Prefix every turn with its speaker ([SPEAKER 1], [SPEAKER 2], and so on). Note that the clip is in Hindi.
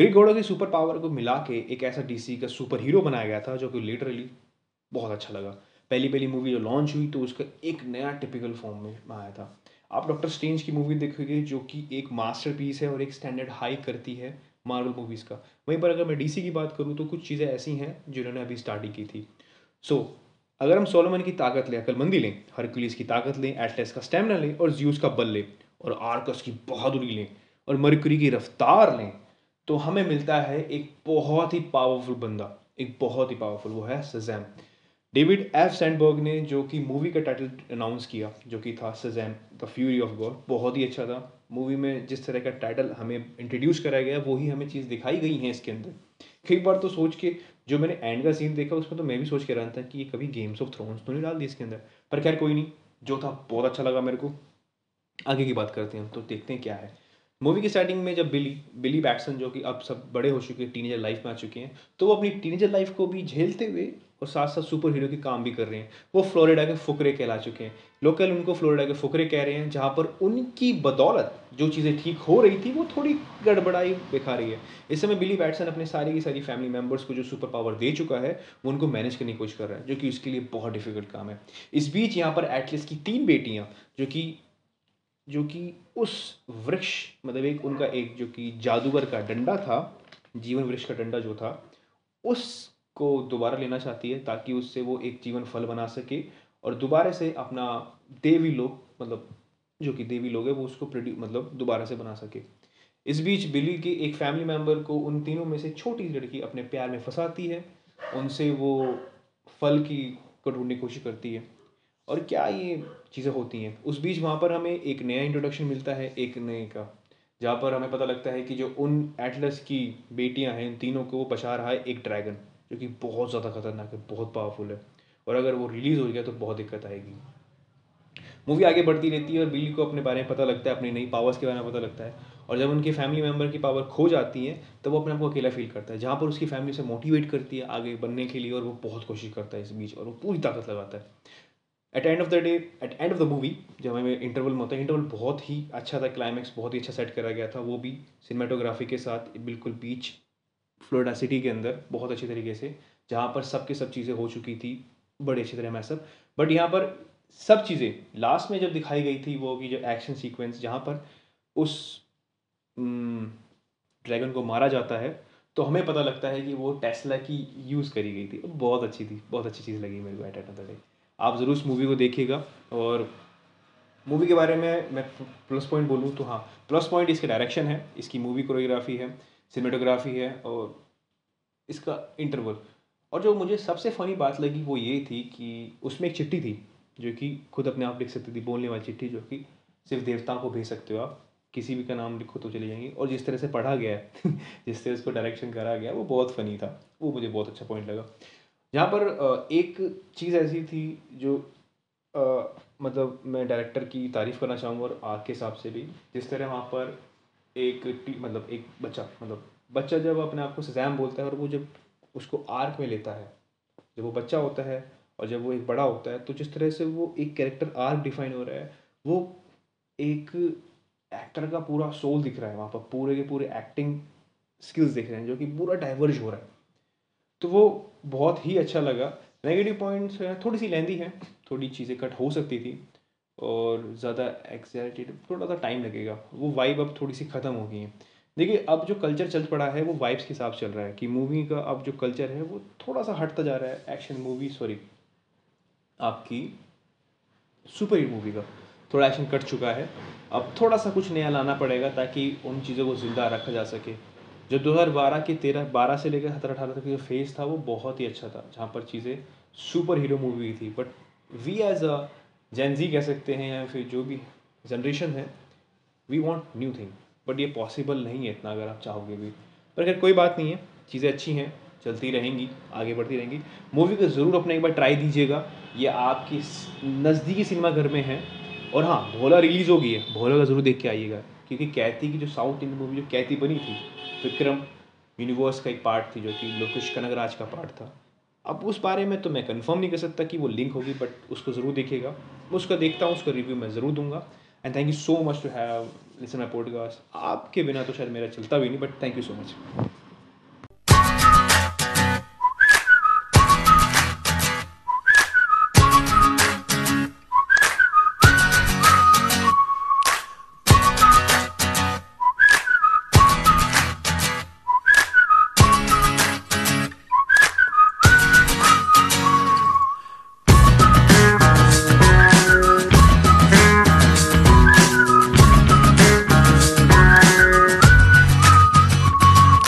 [SPEAKER 1] ग्रिक गॉडो की सुपर पावर को मिला के एक ऐसा डीसी का सुपर हीरो बनाया गया था जो कि लिटरली बहुत अच्छा लगा। पहली पहली मूवी जो लॉन्च हुई तो उसका एक नया टिपिकल फॉर्म में आया था। आप डॉक्टर स्ट्रेंज की मूवी देखोगे जो कि एक मास्टर है और एक स्टैंडर्ड हाई करती है मार्वल मूवीज़ का। वहीं पर अगर मैं डीसी की बात करूँ तो कुछ चीज़ें ऐसी हैं जिन्होंने अभी स्टार्टिंग की थी। सो so, अगर हम सोलोमन की ताकत लें अकलमंदी लें हरकुलिस की ताकत लें एटलेस का स्टेमिना लें और जियूस का बल लें और आर्कस की बहादुरी लें और मरकुरी की रफ्तार लें तो हमें मिलता है एक बहुत ही पावरफुल बंदा, एक बहुत ही पावरफुल वो है सजैम डेविड एफ़ सैंडबर्ग ने जो कि मूवी का टाइटल अनाउंस किया, जो कि था सजैम द फ्यूरी ऑफ़ गॉड बहुत ही अच्छा था। मूवी में जिस तरह का टाइटल हमें इंट्रोड्यूस कराया गया, वही हमें चीज़ दिखाई गई है इसके अंदर। कई बार तो सोच के, जो मैंने एंड का सीन देखा, उसमें तो मैं भी सोच के रहा था कि ये कभी गेम्स ऑफ़ थ्रोन्स तो नहीं डाल दी इसके अंदर। पर खैर कोई नहीं, जो था बहुत अच्छा लगा मेरे को। आगे की बात करते हैं तो देखते हैं क्या है। मूवी की स्टार्टिंग में जब बिली बिली बैटसन जो कि अब सब बड़े हो चुके हैं टीनेजर लाइफ में आ चुके हैं तो वो अपनी टीनेजर लाइफ को भी झेलते हुए और साथ साथ सुपर हीरो के काम भी कर रहे हैं। वो फ्लोरिडा के फुकरे कहला चुके हैं। लोकल उनको फ्लोरिडा के फुकरे कह रहे हैं, जहाँ पर उनकी बदौलत जो चीज़ें ठीक हो रही थी, वो थोड़ी गड़बड़ाई दिखा रही है। इस समय बिली बैटसन अपने सारी की सारी फैमिली मेंबर्स को जो सुपर पावर दे चुका है, वो उनको मैनेज करने की कोशिश कर रहा है, जो कि उसके लिए बहुत डिफ़िकल्ट काम है। इस बीच यहाँ पर एटलीस्ट की तीन बेटियाँ, जो कि जो कि उस वृक्ष मतलब एक उनका एक जो कि जादूगर का डंडा था, जीवन वृक्ष का डंडा जो था उस को दोबारा लेना चाहती है ताकि उससे वो एक जीवन फल बना सके और दोबारा से अपना देवी लोग मतलब जो कि देवी लोग है, वो उसको प्रोड्यू मतलब दोबारा से बना सके। इस बीच बिली के एक फैमिली मेंबर को उन तीनों में से छोटी लड़की अपने प्यार में फंसाती है, उनसे वो फल की को ढूँढने की कोशिश करती है। और क्या ये चीज़ें होती हैं? उस बीच वहाँ पर हमें एक नया इंट्रोडक्शन मिलता है, एक नए का, जहाँ पर हमें पता लगता है कि जो उन एटलस की बेटियाँ हैं, इन तीनों को वो बचा रहा है एक ड्रैगन जो कि बहुत ज़्यादा खतरनाक है, बहुत पावरफुल है। और अगर वो रिलीज़ हो गया तो बहुत दिक्कत आएगी। मूवी आगे बढ़ती रहती है और बिल्ली को अपने बारे में पता लगता है, अपनी नई पावर्स के बारे में पता लगता है। और जब उनके फैमिली मेंबर की पावर खो जाती है, तब वो अपने आप को अकेला फील करता है, जहाँ पर उसकी फैमिली से मोटिवेट करती है आगे बनने के लिए और वो बहुत कोशिश करता है इस बीच, और वो पूरी ताकत लगाता है। At end of the day at end of the movie जब हमें इंटरवल में होता है इंटरवल बहुत ही अच्छा था क्लाइमैक्स बहुत ही अच्छा सेट करा गया था वो भी सिनेमाटोग्राफी के साथ बिल्कुल बीच फ्लोरिडा सिटी के अंदर बहुत अच्छे तरीके से जहाँ पर सब के सब चीज़ें हो चुकी थी बड़ी अच्छी तरह मैसअप बट यहाँ पर सब चीज़ें लास्ट में जब दिखाई गई थी वो कि जो एक्शन सीक्वेंस जहाँ पर उस ड्रैगन हम्म, को मारा जाता है तो हमें पता लगता है कि वो टेस्ला की यूज़ करी गई थी। बहुत अच्छी थी बहुत अच्छी चीज़ लगी मेरे को एट एट द डे आप ज़रूर उस मूवी को देखिएगा और मूवी के बारे में मैं प्लस पॉइंट बोलूँ तो हाँ प्लस पॉइंट इसके डायरेक्शन है, इसकी मूवी कोरियोग्राफी है सिनेमाटोग्राफी है और इसका इंटरवल और जो मुझे सबसे फ़नी बात लगी वो ये थी कि उसमें एक चिट्ठी थी, जो कि खुद अपने आप लिख सकती थी, बोलने वाली चिट्ठी, जो कि सिर्फ़ देवताओं को भेज सकते हो आप, किसी भी का नाम लिखो तो चले जाएँगे। और जिस तरह से पढ़ा गया है, जिस तरह उसको डायरेक्शन करा गया, वो बहुत फ़नी था, वो मुझे बहुत अच्छा पॉइंट लगा। यहाँ पर एक चीज़ ऐसी थी जो मतलब मैं डायरेक्टर की तारीफ़ करना चाहूँगा और आग के हिसाब से भी। जिस तरह वहाँ पर एक मतलब एक बच्चा मतलब बच्चा जब अपने आप को सजैम बोलता है और वो जब उसको आर्क में लेता है, जब वो बच्चा होता है और जब वो एक बड़ा होता है तो जिस तरह से वो एक कैरेक्टर आर्क डिफाइन हो रहा है, वो एक एक्टर का पूरा सोल दिख रहा है वहाँ पर। पूरे के पूरे एक्टिंग स्किल्स दिख रहे हैं, जो कि पूरा डाइवर्ज हो रहा है। तो वो बहुत ही अच्छा लगा। नेगेटिव पॉइंट्स थोड़ी सी लेंदी है, थोड़ी चीज़ें कट हो सकती थी और ज़्यादा एक्साइटेड थोड़ा सा टाइम लगेगा। वो वाइब अब थोड़ी सी ख़त्म हो गई है। देखिए, अब जो कल्चर चल पड़ा है, वो वाइब्स के हिसाब चल रहा है कि मूवी का अब जो कल्चर है, वो थोड़ा सा हटता जा रहा है। एक्शन मूवी सॉरी आपकी सुपर हिट मूवी का। थोड़ा एक्शन कट चुका है। अब थोड़ा सा कुछ नया लाना पड़ेगा ताकि उन चीज़ों को ज़िंदा रखा जा सके। जो 2012 की तेरह, बारह से लेकर सत्रह अठारह तक जो फ़ेज़ था, वो बहुत ही अच्छा था, जहाँ पर चीज़ें सुपर हीरो मूवी थी. But we as a gen Z कह सकते हैं, या फिर जो भी जनरेशन है we want new thing but ये पॉसिबल नहीं है इतना, अगर आप चाहोगे भी. पर अगर कोई बात नहीं है. चीज़ें अच्छी हैं, चलती रहेंगी, आगे बढ़ती रहेंगी. मूवी को ज़रूर अपना एक बार ट्राई दीजिएगा. ये आपकी नज़दीकी सिनेमा घर में है. और हाँ भोला रिलीज़ होगी है भोला का ज़रूर देख के आइएगा. क्योंकि कैती की जो साउथ इंडियन मूवी जो कैती बनी थी विक्रम यूनिवर्स का एक पार्ट थी जो कि लोकेश कनगराज का पार्ट था। अब उस बारे में तो मैं कंफर्म नहीं कर सकता कि वो लिंक होगी बट उसको ज़रूर देखेगा मैं उसका देखता हूँ, उसका रिव्यू मैं ज़रूर दूँगा। And thank you so much to have listen my podcast आपके बिना तो शायद मेरा चलता भी नहीं but thank you so much